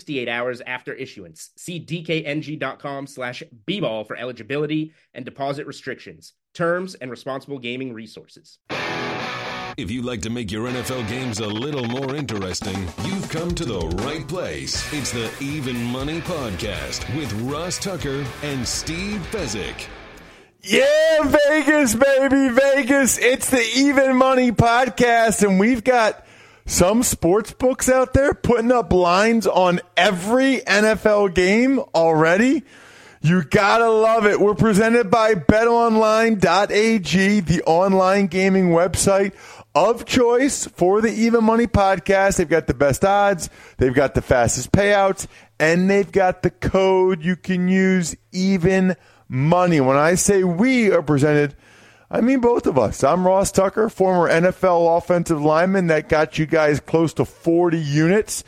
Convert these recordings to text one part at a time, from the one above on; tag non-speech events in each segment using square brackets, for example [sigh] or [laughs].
68 hours after issuance. See dkng.com slash bball for eligibility and deposit restrictions, terms, and responsible gaming resources. If you'd like to make your NFL games a little more interesting, you've come to the right place. It's the Even Money Podcast with Ross Tucker and Steve Fezzik. Yeah, Vegas, baby, Vegas. It's the Even Money Podcast, and we've got some sports books out there putting up lines on every NFL game already. You gotta love it. We're presented by betonline.ag, the online gaming website of choice for the Even Money podcast. They've got the best odds, they've got the fastest payouts, and they've got the code you can use even money. When I say we are presented I mean, both of us. I'm Ross Tucker, former NFL offensive lineman that got you guys close to 40 units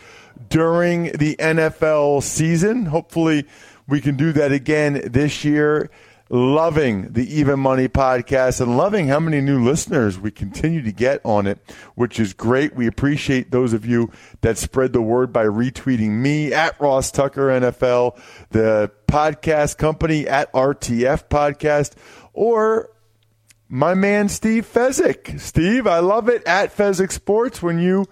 during the NFL season. Hopefully, we can do that again this year. Loving the Even Money podcast and loving how many new listeners we continue to get on it, which is great. We appreciate those of you that spread the word by retweeting me at Ross Tucker NFL, the podcast company at RTF Podcast, or my man Steve Fezzik. Steve, I love it at Fezzik Sports. When you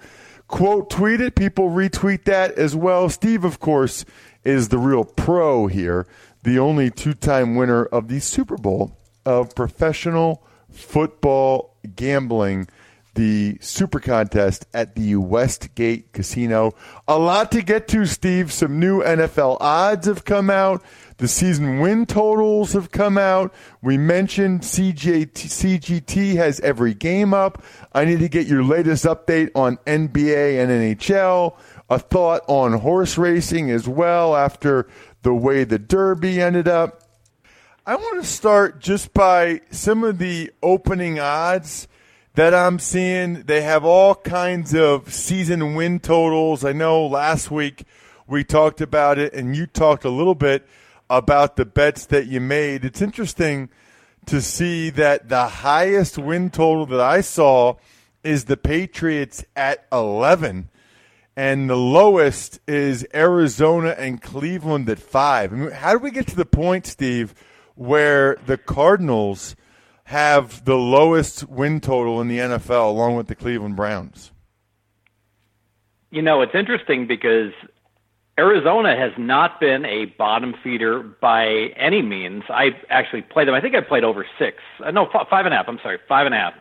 quote tweet it, people retweet that as well. Steve, of course, is the real pro here, the only two time winner of the Super Bowl of professional football gambling, the Super Contest at the Westgate Casino. A lot to get to, Steve. Some new NFL odds have come out. The season win totals have come out. We mentioned CJT, CGT has every game up. I need to get your latest update on NBA and NHL. A thought on horse racing as well after the way the Derby ended up. I want to start just by some of the opening odds that I'm seeing. They have all kinds of season win totals. I know last week we talked about it, and you talked a little bit about the bets that you made. It's interesting to see that the highest win total that I saw is the Patriots at 11 and the lowest is Arizona and Cleveland at 5. I mean, how do we get to the point, Steve, where the Cardinals have the lowest win total in the NFL along with the Cleveland Browns? You know, it's interesting because Arizona has not been a bottom feeder by any means. I actually played them. I think I played over six. Uh, no, f- five and a half. I'm sorry, five and a half.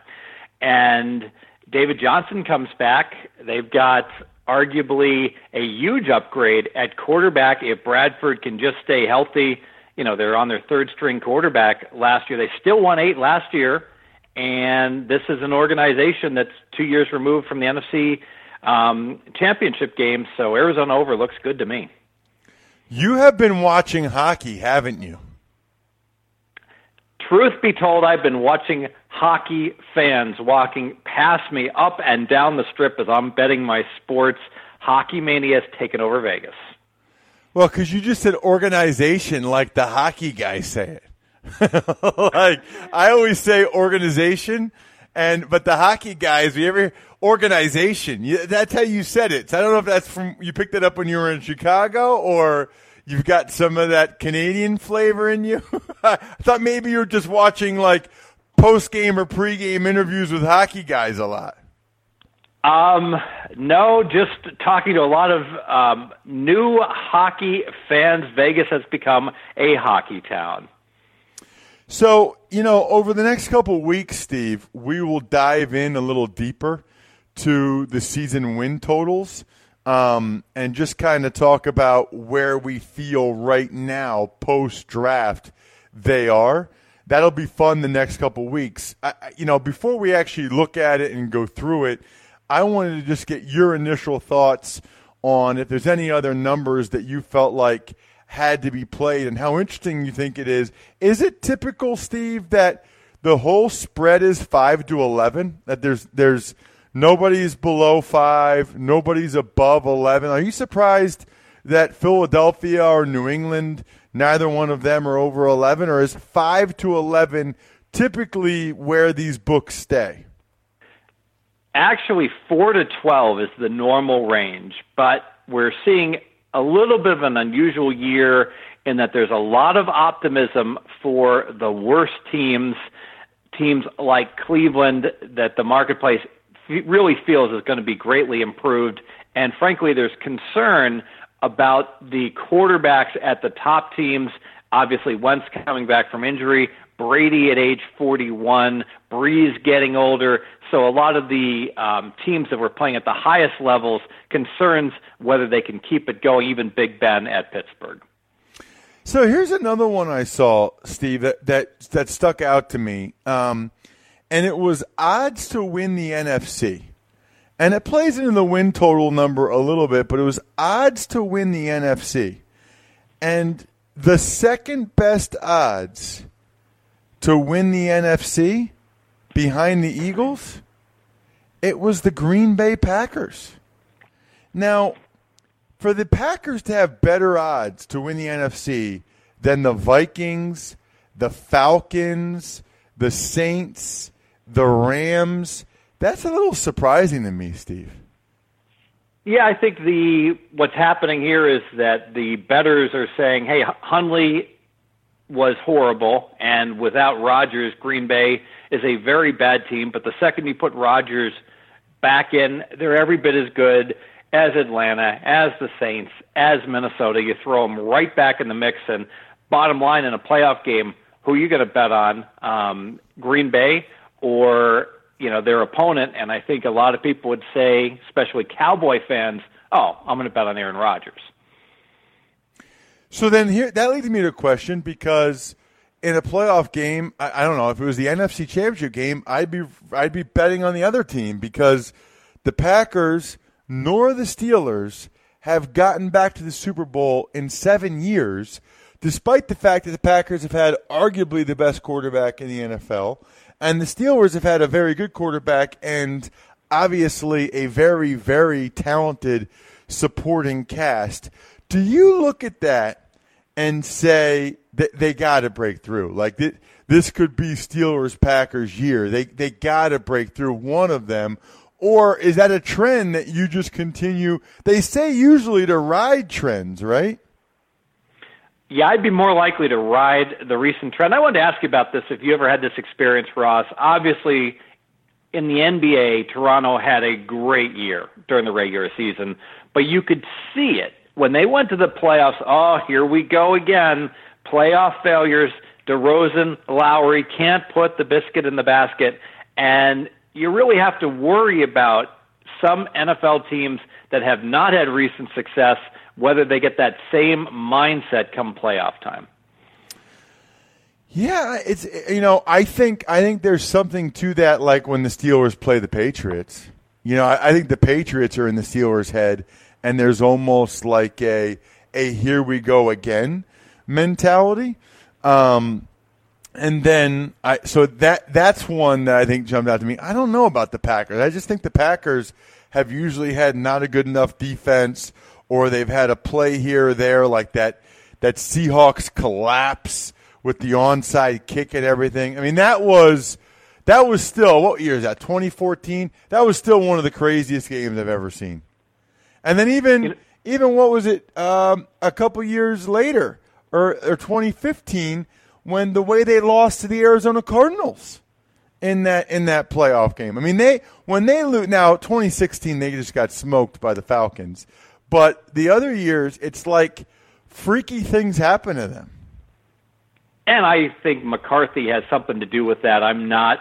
And David Johnson comes back. They've got arguably a huge upgrade at quarterback if Bradford can just stay healthy. You know, they're on their third string quarterback last year. They still won eight last year. And this is an organization that's two years removed from the NFC um, championship games. So Arizona over looks good to me. You have been watching hockey, haven't you? Truth be told, I've been watching hockey fans walking past me up and down the strip as I'm betting my sports. Hockey mania has taken over Vegas. Well, because you just said organization like the hockey guys say it. like I always say organization, and but the hockey guys, we ever organization. That's how you said it. So I don't know if that's from you picked it up when you were in Chicago or you've got some of that Canadian flavor in you. [laughs] I thought maybe you're just watching like post game or pre game interviews with hockey guys a lot. Um, no, just talking to a lot of um, new hockey fans. Vegas has become a hockey town. So, you know, over the next couple weeks, Steve, we will dive in a little deeper to the season win totals um, and just kind of talk about where we feel right now post draft they are. That'll be fun the next couple weeks. I, you know, before we actually look at it and go through it, I wanted to just get your initial thoughts on if there's any other numbers that you felt like – had to be played and how interesting you think it is. Is it typical, Steve, that the whole spread is five to eleven? That there's there's nobody's below five, nobody's above eleven. Are you surprised that Philadelphia or New England, neither one of them are over eleven, or is five to eleven typically where these books stay? Actually, four to twelve is the normal range, but we're seeing a little bit of an unusual year in that there's a lot of optimism for the worst teams, teams like Cleveland, that the marketplace really feels is going to be greatly improved. And frankly, there's concern about the quarterbacks at the top teams. Obviously, Wentz coming back from injury, Brady at age 41, Brees getting older. So a lot of the um, teams that were playing at the highest levels concerns whether they can keep it going. Even Big Ben at Pittsburgh. So here's another one I saw, Steve, that that, that stuck out to me, um, and it was odds to win the NFC. And it plays into the win total number a little bit, but it was odds to win the NFC. And the second best odds to win the NFC behind the Eagles, it was the Green Bay Packers. Now, for the Packers to have better odds to win the NFC than the Vikings, the Falcons, the Saints, the Rams, that's a little surprising to me, Steve. Yeah, I think the what's happening here is that the betters are saying, "Hey, Hundley was horrible, and without Rodgers, Green Bay is a very bad team. But the second you put Rodgers back in, they're every bit as good as Atlanta, as the Saints, as Minnesota. You throw them right back in the mix, and bottom line in a playoff game, who are you going to bet on? Um, Green Bay or you know their opponent? And I think a lot of people would say, especially Cowboy fans, "Oh, I'm going to bet on Aaron Rodgers." So then here that leads me to a question because in a playoff game, I, I, don't know if it was the NFC Championship game, I'd be I'd be betting on the other team because the Packers nor the Steelers have gotten back to the Super Bowl in seven years, despite the fact that the Packers have had arguably the best quarterback in the NFL, and the Steelers have had a very good quarterback and obviously a very very talented supporting cast. Do you look at that and say that they got to break through? Like this could be Steelers Packers year. They they got to break through one of them. Or is that a trend that you just continue? They say usually to ride trends, right? Yeah, I'd be more likely to ride the recent trend. I wanted to ask you about this if you ever had this experience, Ross. Obviously, in the NBA, Toronto had a great year during the regular season, but you could see it when they went to the playoffs, oh, here we go again. Playoff failures. DeRozan, Lowry can't put the biscuit in the basket. And you really have to worry about some NFL teams that have not had recent success, whether they get that same mindset come playoff time. Yeah, it's you know I think I think there's something to that. Like when the Steelers play the Patriots, you know I, I think the Patriots are in the Steelers' head, and there's almost like a a here we go again mentality. Um, and then I so that that's one that I think jumped out to me. I don't know about the Packers. I just think the Packers have usually had not a good enough defense, or they've had a play here or there like that that Seahawks collapse with the onside kick and everything. I mean that was that was still what year is that? 2014. That was still one of the craziest games I've ever seen. And then even you know, even what was it um, a couple years later or, or 2015 when the way they lost to the Arizona Cardinals in that in that playoff game. I mean, they when they lose now 2016 they just got smoked by the Falcons. But the other years it's like freaky things happen to them. And I think McCarthy has something to do with that. I'm not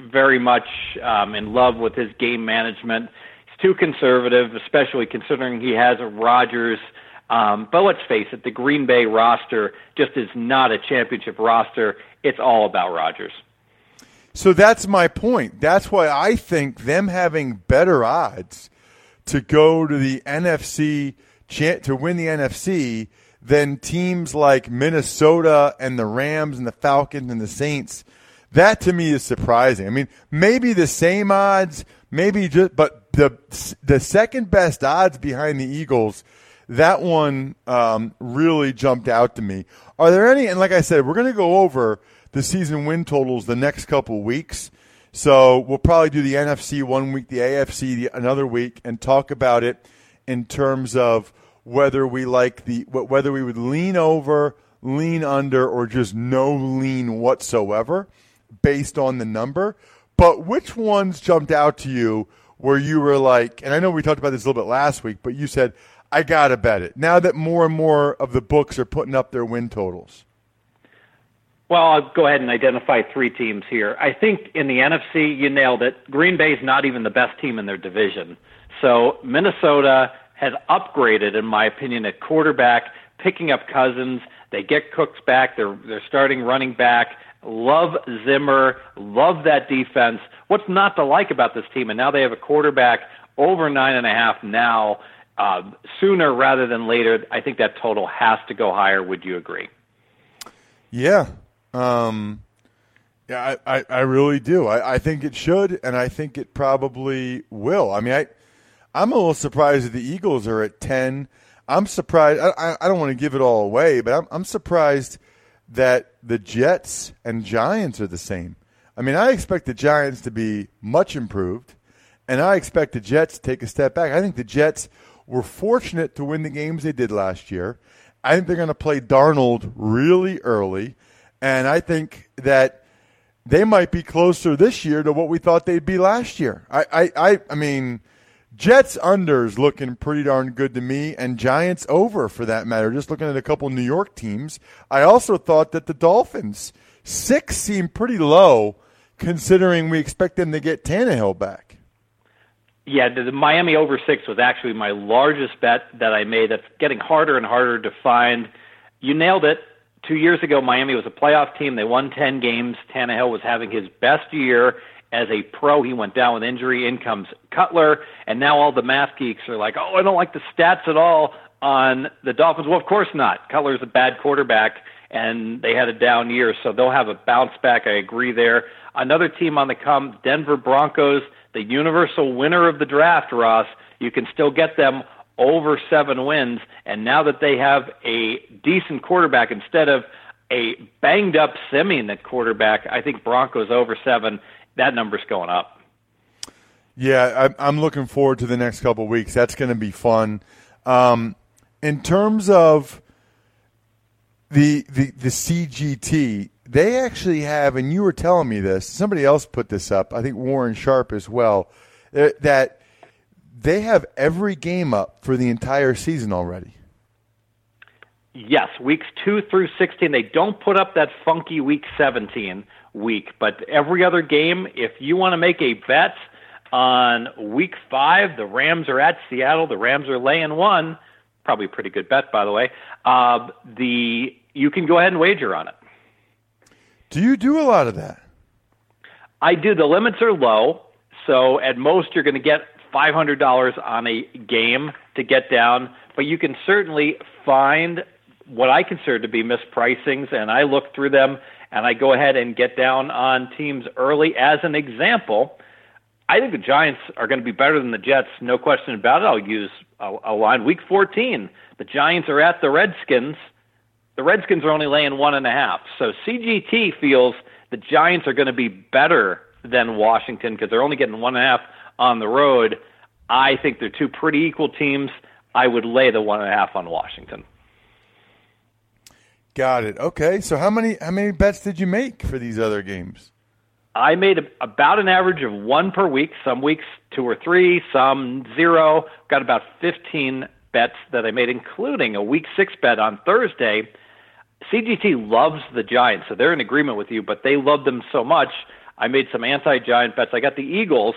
very much um, in love with his game management. He's too conservative, especially considering he has a Rodgers. Um, but let's face it, the Green Bay roster just is not a championship roster. It's all about Rodgers. So that's my point. That's why I think them having better odds to go to the NFC to win the NFC than teams like Minnesota and the Rams and the Falcons and the Saints. That to me is surprising. I mean, maybe the same odds, maybe just, but the the second best odds behind the Eagles, that one um, really jumped out to me. Are there any? And like I said, we're going to go over the season win totals the next couple weeks. So we'll probably do the NFC one week, the AFC the, another week, and talk about it in terms of whether we like the whether we would lean over, lean under, or just no lean whatsoever based on the number. But which ones jumped out to you where you were like, and I know we talked about this a little bit last week, but you said I gotta bet it now that more and more of the books are putting up their win totals. Well, I'll go ahead and identify three teams here. I think in the NFC, you nailed it. Green Bay's not even the best team in their division. So Minnesota has upgraded, in my opinion, at quarterback, picking up Cousins. They get Cooks back. They're they're starting running back. Love Zimmer. Love that defense. What's not to like about this team? And now they have a quarterback over nine and a half now. Uh, sooner rather than later, I think that total has to go higher. Would you agree? Yeah, um, yeah, I, I, I, really do. I, I think it should, and I think it probably will. I mean, I, I'm a little surprised that the Eagles are at 10. I'm surprised. I, I don't want to give it all away, but I'm, I'm surprised that the Jets and Giants are the same. I mean, I expect the Giants to be much improved, and I expect the Jets to take a step back. I think the Jets were fortunate to win the games they did last year. I think they're going to play Darnold really early. And I think that they might be closer this year to what we thought they'd be last year. I, I, I, I mean, Jets unders looking pretty darn good to me, and Giants over for that matter. Just looking at a couple New York teams, I also thought that the Dolphins six seemed pretty low, considering we expect them to get Tannehill back. Yeah, the Miami over six was actually my largest bet that I made. That's getting harder and harder to find. You nailed it two years ago, Miami was a playoff team. They won 10 games. Tannehill was having his best year as a pro. He went down with injury. In comes Cutler. And now all the math geeks are like, oh, I don't like the stats at all on the Dolphins. Well, of course not. Cutler's a bad quarterback, and they had a down year, so they'll have a bounce back. I agree there. Another team on the come, Denver Broncos, the universal winner of the draft, Ross. You can still get them over seven wins. And now that they have a decent quarterback instead of a banged up Siemian at quarterback, I think Broncos over seven. That number's going up. Yeah, I'm looking forward to the next couple weeks. That's going to be fun. Um, in terms of the, the the CGT, they actually have, and you were telling me this. Somebody else put this up. I think Warren Sharp as well. That they have every game up for the entire season already. Yes, weeks two through 16. They don't put up that funky week 17 week, but every other game, if you want to make a bet on week five, the Rams are at Seattle, the Rams are laying one. Probably a pretty good bet, by the way. Uh, the you can go ahead and wager on it. Do you do a lot of that? I do. The limits are low, so at most you're going to get $500 on a game to get down, but you can certainly find what I consider to be mispricings, and I look through them and I go ahead and get down on teams early. As an example, I think the Giants are going to be better than the Jets, no question about it. I'll use a, a line. Week 14, the Giants are at the Redskins. The Redskins are only laying one and a half. So CGT feels the Giants are going to be better than Washington because they're only getting one and a half on the road. I think they're two pretty equal teams. I would lay the one and a half on Washington. Got it. Okay. So how many how many bets did you make for these other games? I made a, about an average of one per week. Some weeks two or three, some zero. Got about 15 bets that I made, including a week six bet on Thursday. CGT loves the Giants, so they're in agreement with you, but they love them so much. I made some anti-Giant bets. I got the Eagles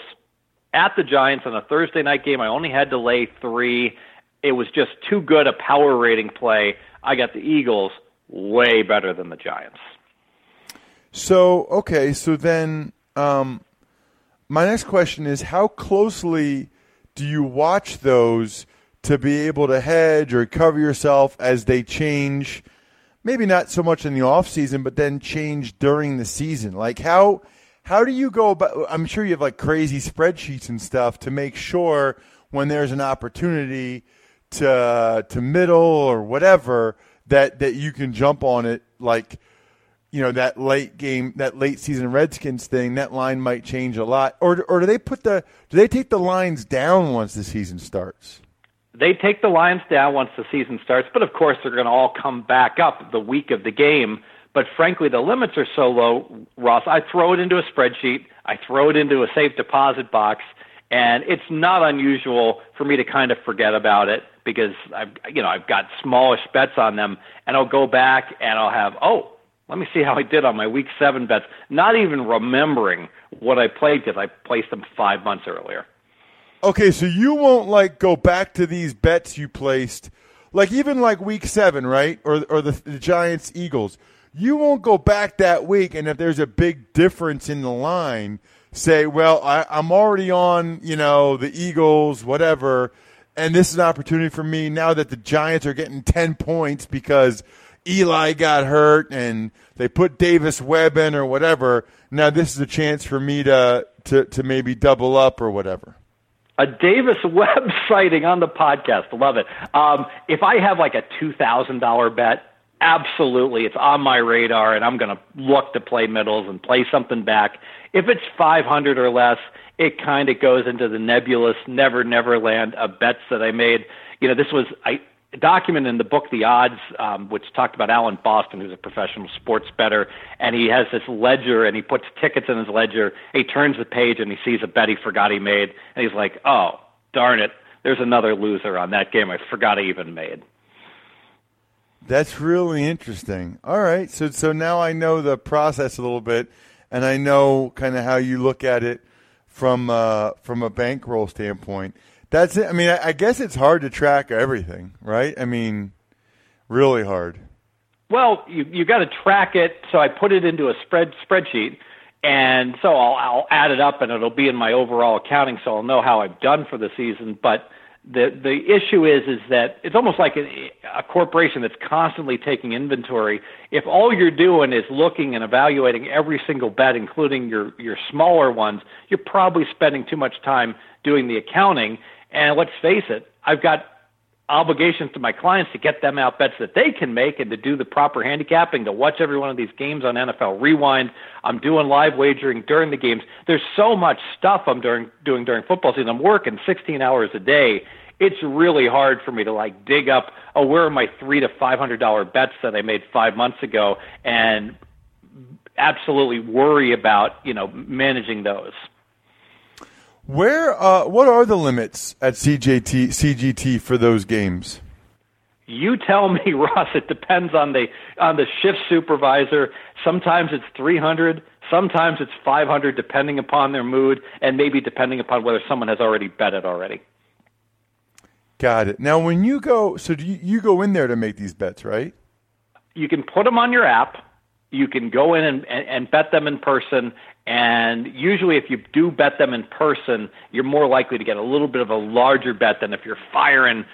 at the Giants on a Thursday night game. I only had to lay three. It was just too good a power rating play. I got the Eagles way better than the Giants. So okay, so then um, my next question is: How closely do you watch those to be able to hedge or cover yourself as they change? Maybe not so much in the off season, but then change during the season. Like how how do you go about? I'm sure you have like crazy spreadsheets and stuff to make sure when there's an opportunity to to middle or whatever that that you can jump on it like you know that late game that late season redskins thing that line might change a lot or or do they put the do they take the lines down once the season starts they take the lines down once the season starts but of course they're going to all come back up the week of the game but frankly the limits are so low ross i throw it into a spreadsheet i throw it into a safe deposit box and it's not unusual for me to kind of forget about it because I've you know I've got smallish bets on them, and I'll go back and I'll have oh let me see how I did on my week seven bets, not even remembering what I played because I placed them five months earlier. Okay, so you won't like go back to these bets you placed, like even like week seven, right? Or or the, the Giants Eagles. You won't go back that week, and if there's a big difference in the line, say, well, I, I'm already on, you know, the Eagles, whatever and this is an opportunity for me now that the Giants are getting 10 points because Eli got hurt and they put Davis Webb in or whatever. Now this is a chance for me to, to, to maybe double up or whatever. A Davis Webb [laughs] sighting on the podcast. Love it. Um, if I have like a $2,000 bet, absolutely, it's on my radar and I'm going to look to play middles and play something back. If it's 500 or less, it kind of goes into the nebulous never never land of bets that I made. You know, this was I document in the book The Odds, um, which talked about Alan Boston, who's a professional sports bettor, and he has this ledger and he puts tickets in his ledger. He turns the page and he sees a bet he forgot he made, and he's like, "Oh, darn it! There's another loser on that game I forgot I even made." That's really interesting. All right, so so now I know the process a little bit, and I know kind of how you look at it from uh, from a bankroll standpoint. That's it. I mean, I, I guess it's hard to track everything, right? I mean, really hard. Well, you you got to track it. So I put it into a spread spreadsheet, and so I'll I'll add it up, and it'll be in my overall accounting, so I'll know how I've done for the season. But the the issue is is that it's almost like a, a corporation that's constantly taking inventory. If all you're doing is looking and evaluating every single bet, including your your smaller ones, you're probably spending too much time doing the accounting. And let's face it, I've got obligations to my clients to get them out bets that they can make and to do the proper handicapping, to watch every one of these games on NFL Rewind. I'm doing live wagering during the games. There's so much stuff I'm doing doing during football season. I'm working 16 hours a day. It's really hard for me to like dig up, oh, where are my three to five hundred dollar bets that I made five months ago, and absolutely worry about you know managing those. Where, uh, what are the limits at CJT, CGT for those games? You tell me, [laughs] Ross. It depends on the on the shift supervisor. Sometimes it's 300, sometimes it's 500, depending upon their mood, and maybe depending upon whether someone has already bet it already. Got it. Now, when you go, so do you, you go in there to make these bets, right? You can put them on your app. You can go in and, and, and bet them in person, and usually, if you do bet them in person, you're more likely to get a little bit of a larger bet than if you're firing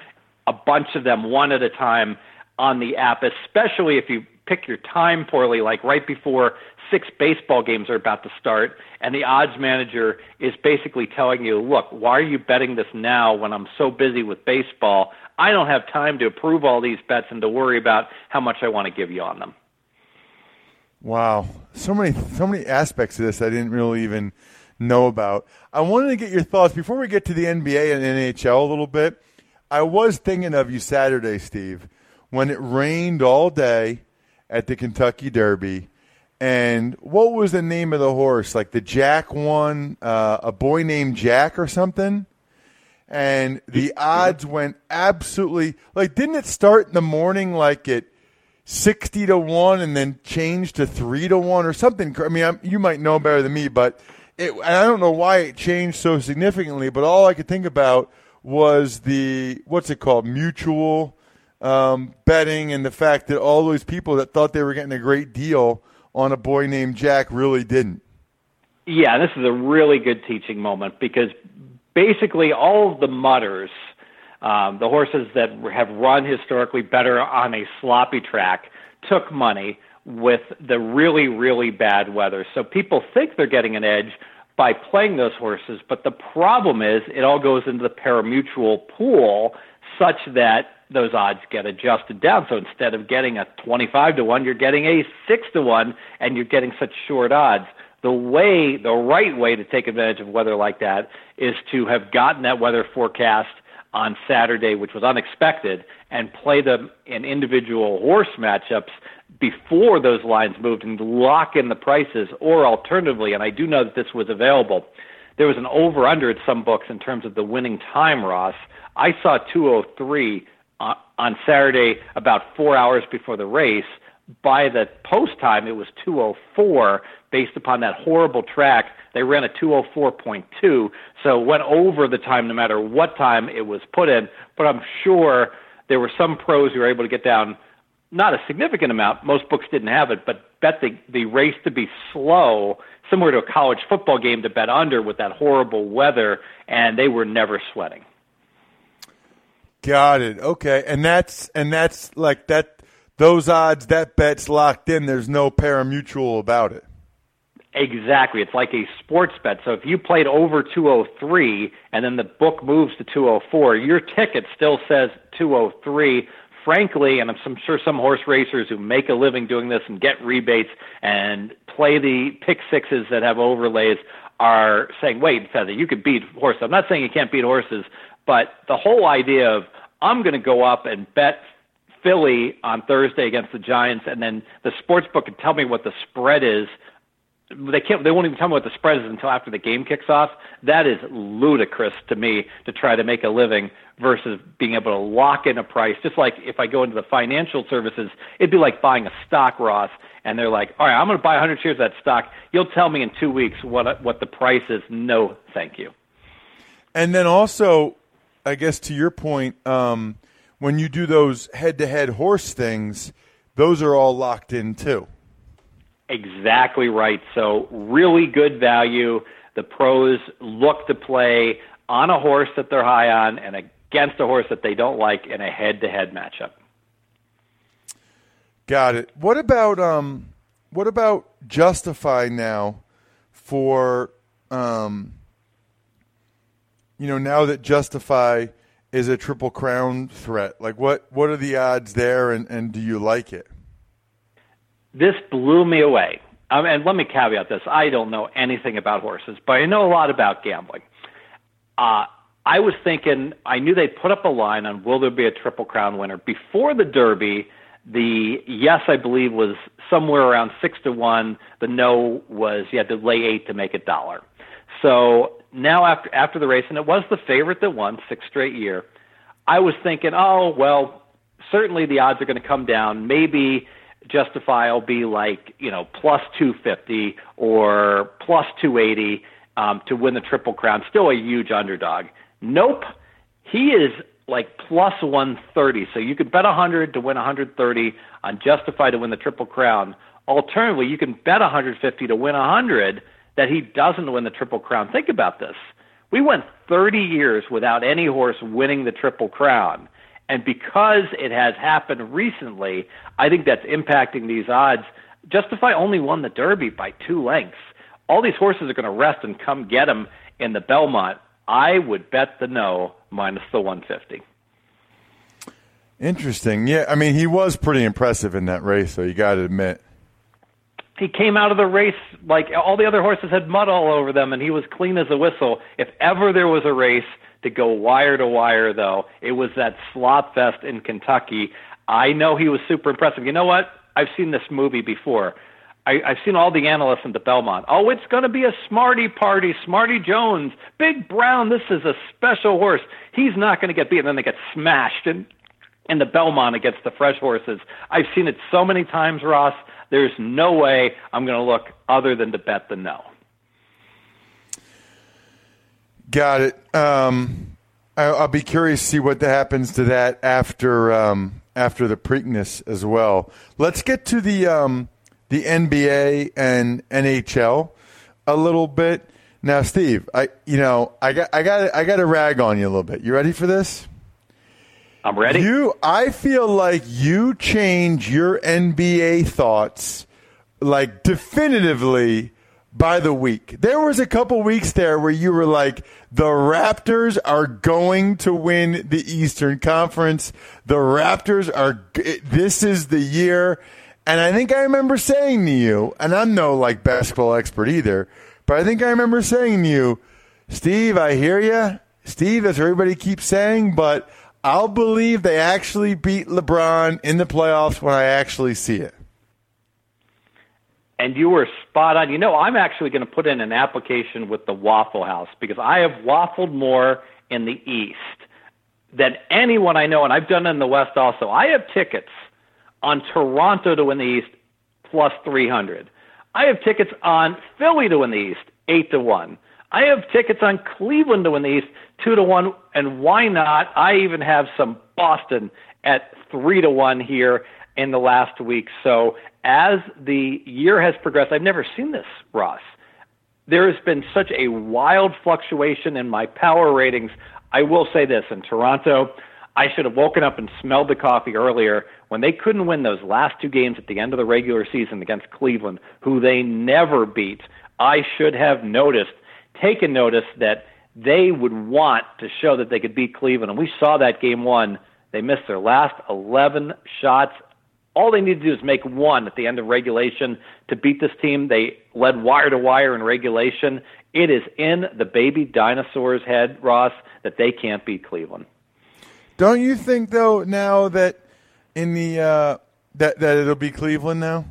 a bunch of them one at a time on the app, especially if you pick your time poorly, like right before six baseball games are about to start, and the odds manager is basically telling you, look, why are you betting this now when I'm so busy with baseball? I don't have time to approve all these bets and to worry about how much I want to give you on them. Wow, so many so many aspects of this I didn't really even know about. I wanted to get your thoughts before we get to the NBA and NHL a little bit. I was thinking of you Saturday, Steve, when it rained all day at the Kentucky Derby, and what was the name of the horse? Like the Jack one, uh, a boy named Jack or something. And the odds went absolutely like. Didn't it start in the morning like at sixty to one, and then change to three to one or something? I mean, I'm, you might know better than me, but it, I don't know why it changed so significantly. But all I could think about was the what's it called, mutual um, betting, and the fact that all those people that thought they were getting a great deal on a boy named Jack really didn't. Yeah, this is a really good teaching moment because basically all of the mudders, um, the horses that have run historically better on a sloppy track, took money with the really, really bad weather. So people think they're getting an edge by playing those horses, but the problem is it all goes into the parimutuel pool such that those odds get adjusted down. So instead of getting a 25 to 1, you're getting a 6 to 1 and you're getting such short odds. The way, the right way to take advantage of weather like that is to have gotten that weather forecast on Saturday, which was unexpected, and play them in individual horse matchups before those lines moved and lock in the prices, or alternatively, and I do know that this was available, there was an over under at some books in terms of the winning time, Ross. I saw 203 uh, on Saturday about four hours before the race. By the post time, it was 204 based upon that horrible track. They ran a 204.2, so went over the time no matter what time it was put in. But I'm sure there were some pros who were able to get down not a significant amount. Most books didn't have it, but bet the the race to be slow, similar to a college football game to bet under with that horrible weather, and they were never sweating. Got it. Okay, and that's and that's like that. Those odds, that bet's locked in. There's no parimutuel about it. Exactly. It's like a sports bet. So if you played over 203 and then the book moves to 204, your ticket still says 203 frankly, and I'm sure some horse racers who make a living doing this and get rebates and play the pick sixes that have overlays are saying, wait, Feather, you could beat horses. I'm not saying you can't beat horses, but the whole idea of I'm going to go up and bet Philly on Thursday against the Giants, and then the sports book can tell me what the spread is they can't they won't even tell me what the spread is until after the game kicks off. That is ludicrous to me to try to make a living versus being able to lock in a price. Just like if I go into the financial services, it'd be like buying a stock, Ross, and they're like, "All right, I'm going to buy 100 shares of that stock. You'll tell me in 2 weeks what what the price is." No, thank you. And then also, I guess to your point, um, when you do those head-to-head horse things, those are all locked in too. Exactly right. So, really good value. The pros look to play on a horse that they're high on and against a horse that they don't like in a head to head matchup. Got it. What about um what about justify now for um you know now that justify is a triple crown threat like what what are the odds there and and do you like it this blew me away. Um, and let me caveat this: I don't know anything about horses, but I know a lot about gambling. Uh, I was thinking, I knew they put up a line on will there be a Triple Crown winner before the Derby. The yes, I believe, was somewhere around six to one. The no was you had to lay eight to make a dollar. So now after after the race, and it was the favorite that won six straight year. I was thinking, oh well, certainly the odds are going to come down. Maybe Justify will be like, you know, plus 250 or plus 280 um, to win the Triple Crown. Still a huge underdog. Nope. He is like plus 130. So you could bet 100 to win 130 on Justify to win the Triple Crown. Alternatively, you can bet 150 to win 100 that he doesn't win the Triple Crown. Think about this. We went 30 years without any horse winning the Triple Crown. And because it has happened recently, I think that's impacting these odds. Justify only won the Derby by two lengths. All these horses are going to rest and come get him in the Belmont. I would bet the no minus the 150. Interesting. Yeah, I mean, he was pretty impressive in that race, so you got to admit. He came out of the race like all the other horses had mud all over them, and he was clean as a whistle. If ever there was a race to go wire to wire, though. It was that slot fest in Kentucky. I know he was super impressive. You know what? I've seen this movie before. I, I've seen all the analysts in the Belmont. Oh, it's going to be a smarty party, Smarty Jones, Big Brown. This is a special horse. He's not going to get beat. And then they get smashed in, in the Belmont against the fresh horses. I've seen it so many times, Ross. There's no way I'm going to look other than to bet the no. Got it. Um, I, will be curious to see what happens to that after um, after the Preakness as well. Let's get to the um, the NBA and NHL a little bit. Now, Steve, I you know I got I got I got to rag on you a little bit. You ready for this? I'm ready. You, I feel like you change your NBA thoughts like definitively by the week. There was a couple weeks there where you were like, the Raptors are going to win the Eastern Conference. The Raptors are, this is the year. And I think I remember saying to you, and I'm no like basketball expert either, but I think I remember saying to you, Steve, I hear you. Steve, as everybody keeps saying, but I'll believe they actually beat LeBron in the playoffs when I actually see it. And you were spot on. You know, I'm actually going to put in an application with the Waffle House because I have waffled more in the East than anyone I know, and I've done it in the West also. I have tickets on Toronto to win the East plus 300. I have tickets on Philly to win the East, 8 to 1. I have tickets on Cleveland to win the East, 2 to 1, and why not? I even have some Boston at 3 to 1 here in the last week. So as the year has progressed, I've never seen this, Ross. There has been such a wild fluctuation in my power ratings. I will say this in Toronto, I should have woken up and smelled the coffee earlier when they couldn't win those last two games at the end of the regular season against Cleveland, who they never beat. I should have noticed, taken notice that they would want to show that they could beat Cleveland. And we saw that game one. They missed their last 11 shots. All they need to do is make one at the end of regulation to beat this team. They led wire to wire in regulation. It is in the baby dinosaur's head, Ross, that they can't beat Cleveland. Don't you think though now that in the uh, that that it'll be Cleveland now?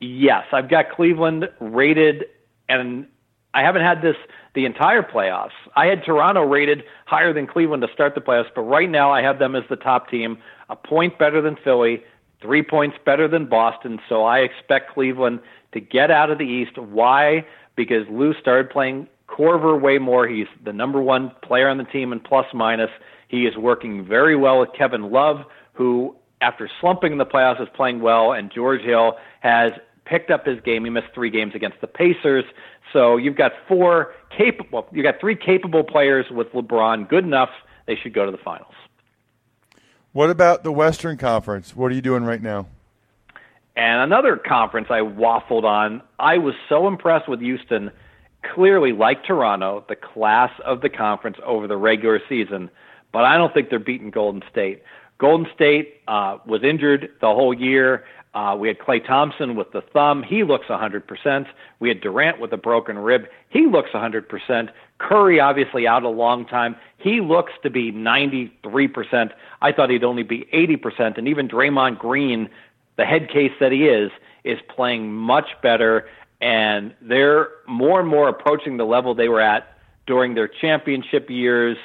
Yes, I've got Cleveland rated, and I haven't had this the entire playoffs. I had Toronto rated higher than Cleveland to start the playoffs, but right now I have them as the top team, a point better than Philly, three points better than Boston. So I expect Cleveland to get out of the East. Why? Because Lue started playing Korver way more. He's the number one player on the team in plus minus. He is working very well with Kevin Love, who, after slumping in the playoffs, is playing well, and George Hill has picked up his game. He missed three games against the Pacers. So you've got four capable, you've got three capable players with LeBron. Good enough. They should go to the finals. What about the Western Conference? What are you doing right now? And another conference I waffled on. I was so impressed with Houston. Clearly, like Toronto, the class of the conference over the regular season but I don't think they're beating Golden State. Golden State uh, was injured the whole year. Uh, we had Klay Thompson with the thumb. He looks 100%. We had Durant with a broken rib. He looks 100%. Curry, obviously, out a long time. He looks to be 93%. I thought he'd only be 80%. And even Draymond Green, the head case that he is, is playing much better. And they're more and more approaching the level they were at during their championship years.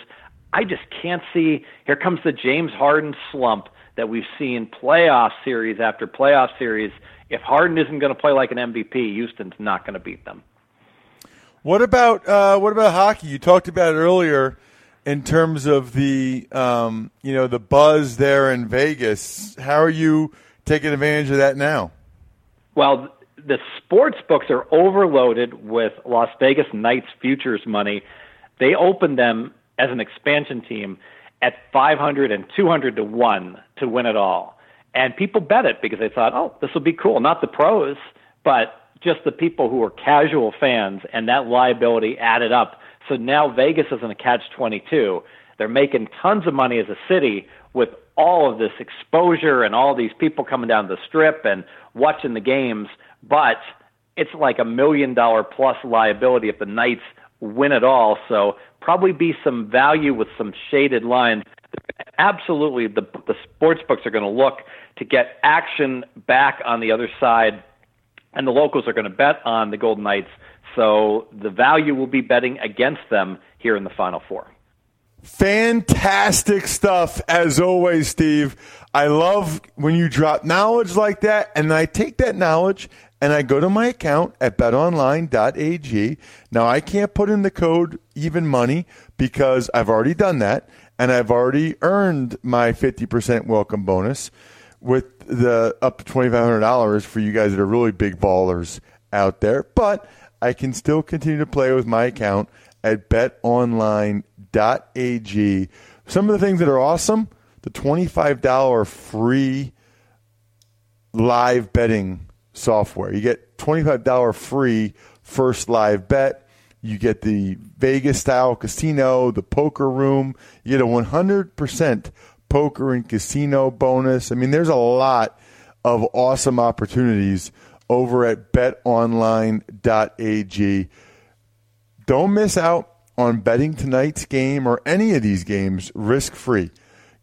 I just can't see. Here comes the James Harden slump that we've seen playoff series after playoff series. If Harden isn't going to play like an MVP, Houston's not going to beat them. What about uh, what about hockey? You talked about it earlier in terms of the um, you know the buzz there in Vegas. How are you taking advantage of that now? Well, the sports books are overloaded with Las Vegas Knights futures money. They opened them as an expansion team at 500 and 200 to 1 to win it all. And people bet it because they thought, oh, this will be cool. Not the pros, but just the people who were casual fans, and that liability added up. So now Vegas is in a catch 22. They're making tons of money as a city with all of this exposure and all these people coming down the strip and watching the games, but it's like a million dollar plus liability if the Knights win it all. So probably be some value with some shaded lines. Absolutely, the the sports books are going to look to get action back on the other side and the locals are going to bet on the Golden Knights. So the value will be betting against them here in the Final Four. Fantastic stuff as always, Steve. I love when you drop knowledge like that, and I take that knowledge and I go to my account at betonline.ag. Now I can't put in the code even money because I've already done that and I've already earned my 50% welcome bonus with the up to $2500 for you guys that are really big ballers out there, but I can still continue to play with my account at betonline.ag. Some of the things that are awesome, the $25 free live betting software. You get $25 free first live bet. You get the Vegas style casino, the poker room. You get a 100% poker and casino bonus. I mean, there's a lot of awesome opportunities over at betonline.ag. Don't miss out on betting tonight's game or any of these games risk free.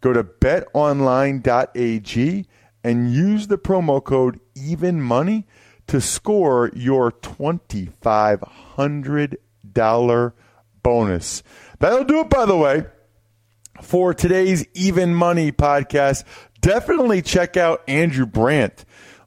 Go to betonline.ag and use the promo code even money to score your $2,500 bonus. That'll do it, by the way, for today's Even Money podcast. Definitely check out Andrew Brandt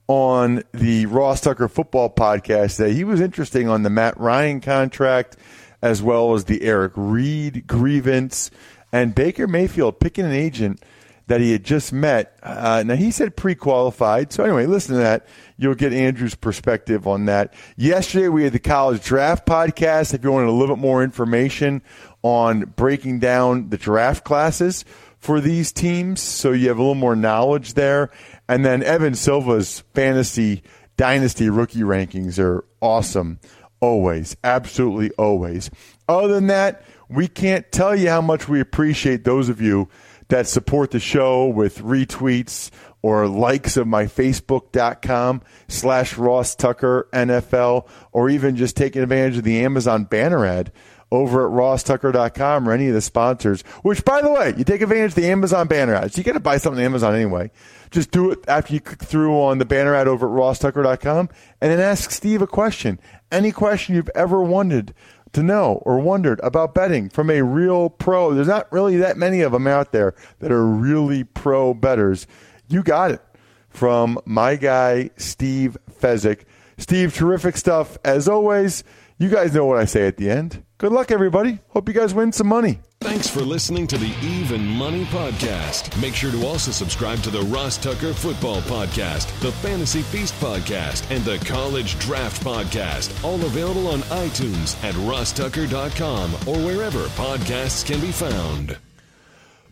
on the Ross Tucker football podcast today. He was interesting on the Matt Ryan contract as well as the Eric Reid grievance and Baker Mayfield picking an agent – that he had just met. Uh, now, he said pre qualified. So, anyway, listen to that. You'll get Andrew's perspective on that. Yesterday, we had the college draft podcast. If you wanted a little bit more information on breaking down the draft classes for these teams, so you have a little more knowledge there. And then Evan Silva's fantasy dynasty rookie rankings are awesome. Always. Absolutely always. Other than that, we can't tell you how much we appreciate those of you that support the show with retweets or likes of my facebook.com slash Ross Tucker NFL, or even just taking advantage of the Amazon banner ad over at rosstucker.com or any of the sponsors, which, by the way, you take advantage of the Amazon banner ads. You got to buy something on Amazon anyway. Just do it after you click through on the banner ad over at rosstucker.com and then ask Steve a question. Any question you've ever wondered to know or wondered about betting from a real pro. There's not really that many of them out there that are really pro bettors. You got it from my guy, Steve Fezzik. Steve, terrific stuff as always. You guys know what I say at the end. Good luck, everybody. Hope you guys win some money. Thanks for listening to the Even Money Podcast. Make sure to also subscribe to the Ross Tucker Football Podcast, the Fantasy Feast Podcast, and the College Draft Podcast. All available on iTunes at rosstucker.com or wherever podcasts can be found.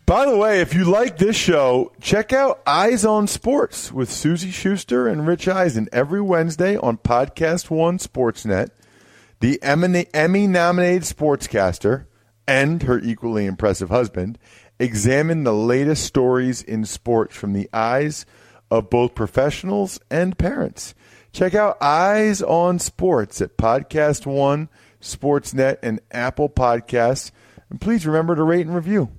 By the way, if you like this show, check out Eyes on Sports with Suzy Shuster and Rich Eisen every Wednesday on Podcast One Sportsnet. The Emmy nominated sportscaster and her equally impressive husband examine the latest stories in sports from the eyes of both professionals and parents. Check out Eyes on Sports at Podcast One, Sportsnet, and Apple Podcasts. And please remember to rate and review.